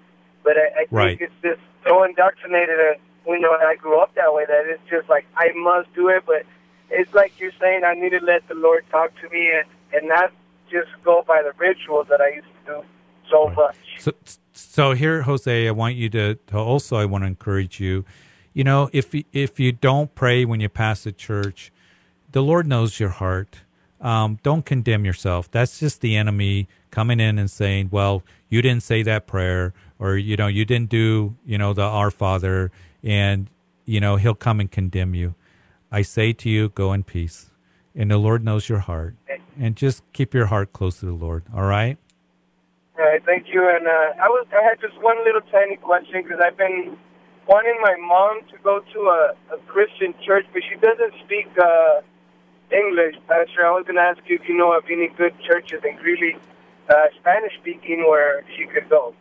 but I, I think Right. it's just so indoctrinated, and you know, and I grew up that way that it's just like I must do it. But it's like you're saying, I need to let the Lord talk to me, and and not just go by the rituals that I used to do so much. So, so here, Jose, I want you to, to also, I want to encourage you. You know, if if you don't pray when you pass the church, the Lord knows your heart. Um, don't condemn yourself. That's just the enemy coming in and saying, "Well, you didn't say that prayer, or you know, you didn't do, you know, the Our Father," and you know, he'll come and condemn you. I say to you, go in peace, and the Lord knows your heart, and just keep your heart close to the Lord. All right. All right, thank you. And uh, I was I had just one little tiny question because I've been wanting my mom to go to a, a Christian church, but she doesn't speak uh, English. Pastor, I was going to ask you if you know of any good churches in Greeley, uh, Spanish speaking, where she could go.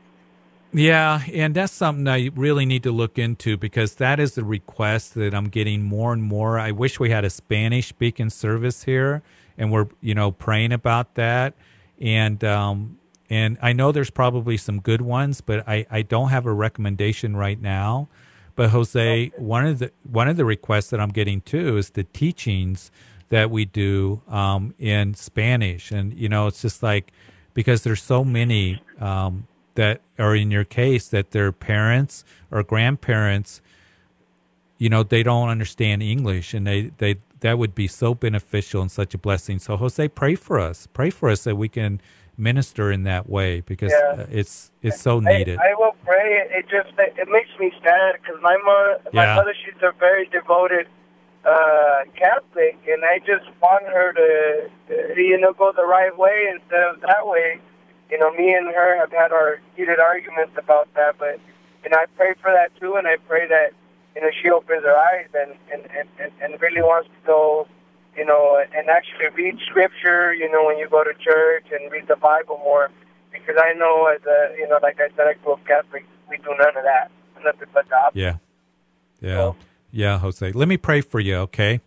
Yeah, and that's something I really need to look into because that is the request that I'm getting more and more. I wish we had a Spanish speaking service here, and we're you know praying about that. And um, and I know there's probably some good ones, but I, I don't have a recommendation right now. But Jose, one of the one of the requests that I'm getting too is the teachings that we do um, in Spanish, and you know it's just like because there's so many um, that are in your case that their parents or grandparents you know they don't understand english and they they that would be so beneficial and such a blessing. So jose pray for us. Pray for us that we can minister in that way because Yeah. uh, it's it's so needed I, I will pray. It, just it makes me sad because my mother, my Yeah. mother, she's a very devoted uh, Catholic, and I just want her to, you know, go the right way instead of that way. You know, me and her have had our heated arguments about that, but and I pray for that too, and I pray that you know she opens her eyes and and, and, and really wants to go. You know, and actually read scripture. You know, when you go to church and read the Bible more, because I know as a you know, like I said, I grew up Catholic. We do none of that. Nothing but the opposite. yeah yeah yeah jose let me pray for you okay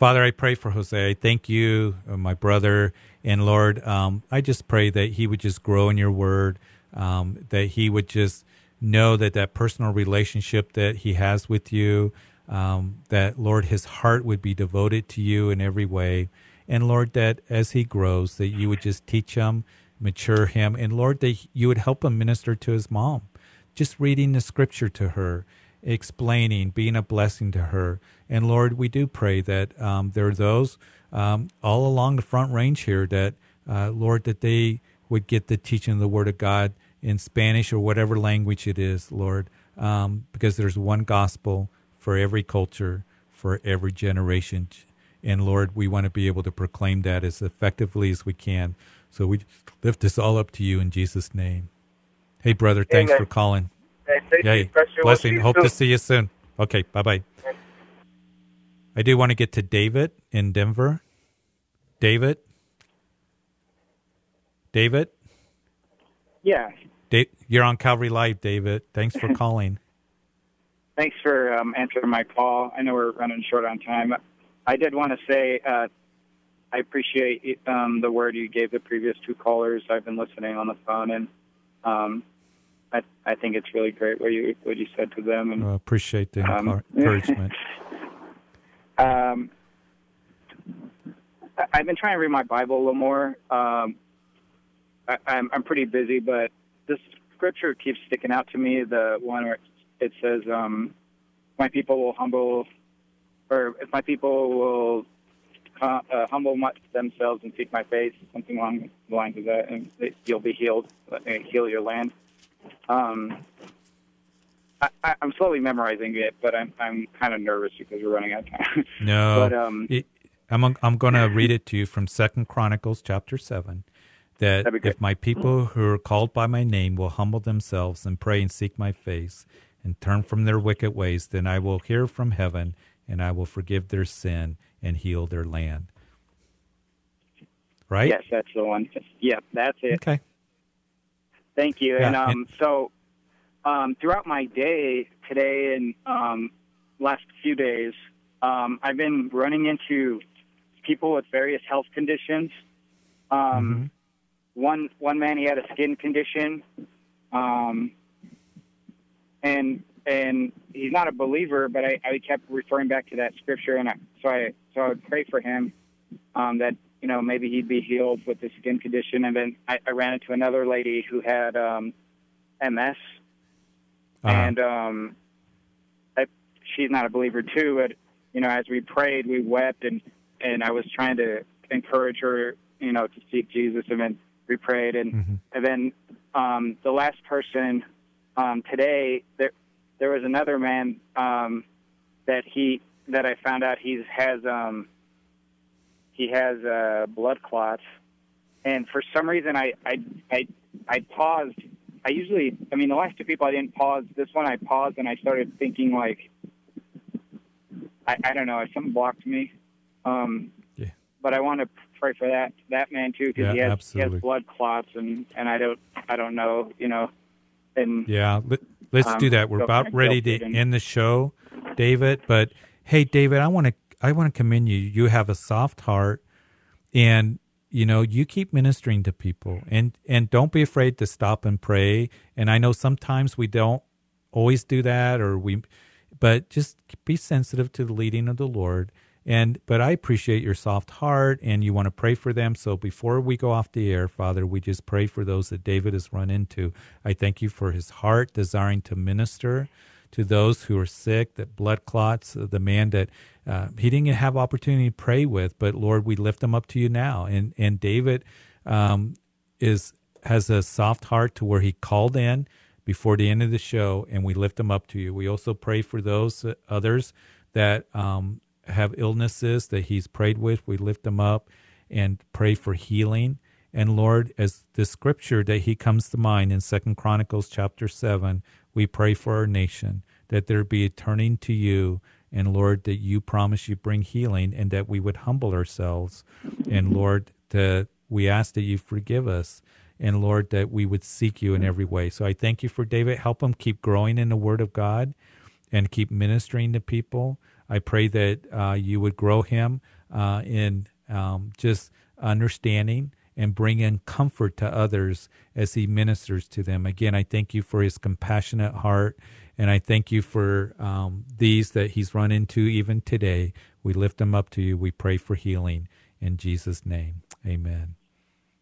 Father, I pray for Jose. I thank you, uh, my brother, and Lord, um, I just pray that he would just grow in your word, um, that he would just know that that personal relationship that he has with you, um, that Lord, his heart would be devoted to you in every way, and Lord, that as he grows, that you would just teach him, mature him, and Lord, that you would help him minister to his mom, just reading the scripture to her explaining, being a blessing to her. And Lord, we do pray that um, there are those um, all along the front range here that, uh, Lord, that they would get the teaching of the Word of God in Spanish or whatever language it is, Lord, um, because there's one gospel for every culture, for every generation. And Lord, we want to be able to proclaim that as effectively as we can. So we lift this all up to you in Jesus' name. Hey, brother, thanks Amen. for calling. Hey, thank Yay. you, Pastor. We'll Blessing. you Hope soon. to see you soon. Okay. Bye bye. I do want to get to David in Denver. David? David? Yeah. Da- you're on Calvary Live, David. Thanks for calling. Thanks for um, answering my call. I know we're running short on time. I did want to say uh, I appreciate um, the word you gave the previous two callers. I've been listening on the phone, and um, I, I think it's really great what you what you said to them. And I appreciate the Um, encouragement. Um, I've been trying to read my Bible a little more. Um, I, I'm, I'm pretty busy, but this scripture keeps sticking out to me. The one where it says, um, "My people will humble, or if my people will uh, uh, humble my, themselves and seek my face," something along the lines of that, and it, you'll be healed, uh, heal your land. Um, I, I, I'm slowly memorizing it, but I'm I'm kind of nervous because we're running out of time. No. but um, It- I'm I'm going to read it to you from Second Chronicles chapter 7 that That'd be great. if my people who are called by my name will humble themselves and pray and seek my face and turn from their wicked ways then I will hear from heaven and I will forgive their sin and heal their land. Right? Yes, that's the one. Yeah, that's it. Okay. Thank you. Yeah, and um, and- so um, throughout my day today and um, last few days, um, I've been running into people with various health conditions. Um, One one man he had a skin condition, um, and and he's not a believer, but I, I kept referring back to that scripture, and I, so I so I would pray for him um, that you know, maybe he'd be healed with the skin condition. And then I, I ran into another lady who had um, MS, Uh-huh. and um, I, she's not a believer too. But you know, as we prayed, we wept, and and I was trying to encourage her, you know, to seek Jesus. And then we prayed, and Mm-hmm. and then um, the last person um, today, there there was another man um, that he that I found out he has um, he has uh, blood clots, and for some reason I I I, I paused. I usually, I mean, the last two people I didn't pause. This one I paused and I started thinking like, I, I don't know, something blocked me. Um, Yeah. But I want to pray for that that man too because Yeah, he has he has blood clots and and I don't I don't know you know, and Yeah, let, let's Um, do that. We're go about ready to end the show, David. But hey, David, I want to I want to commend you. You have a soft heart, and you know you keep ministering to people, and and don't be afraid to stop and pray. And I know sometimes we don't always do that, or we, but just be sensitive to the leading of the Lord. And but I appreciate your soft heart, and you want to pray for them. So before we go off the air, Father, we just pray for those that David has run into. I thank you for his heart desiring to minister to those who are sick, that blood clots, the man that uh, he didn't have opportunity to pray with, but Lord, we lift him up to you now. And and David um, is has a soft heart to where he called in before the end of the show, and we lift him up to you. We also pray for those uh, others that um, have illnesses that he's prayed with. We lift them up and pray for healing. And Lord, as the scripture that he comes to mind in Second Chronicles chapter seven, we pray for our nation that there be a turning to you, and Lord, that you promise you bring healing, and that we would humble ourselves, and Lord, that we ask that you forgive us, and Lord, that we would seek you in every way. So I thank you for David. Help him keep growing in the Word of God, and keep ministering to people. I pray that uh, you would grow him uh, in um, just understanding and bring in comfort to others as he ministers to them. Again, I thank you for his compassionate heart, and I thank you for um, these that he's run into even today. We lift them up to you. We pray for healing in Jesus' name. Amen.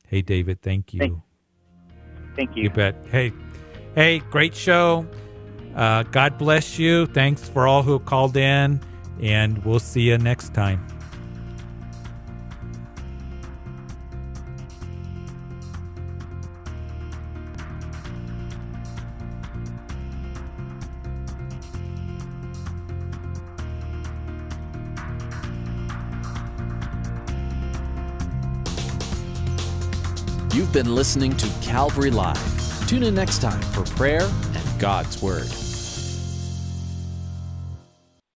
Hey, David, thank you. Thank- you. You bet. Hey, hey, great show. Uh, God bless you. Thanks for all who called in, and we'll see you next time. You've been listening to Calvary Live. Tune in next time for prayer and God's Word.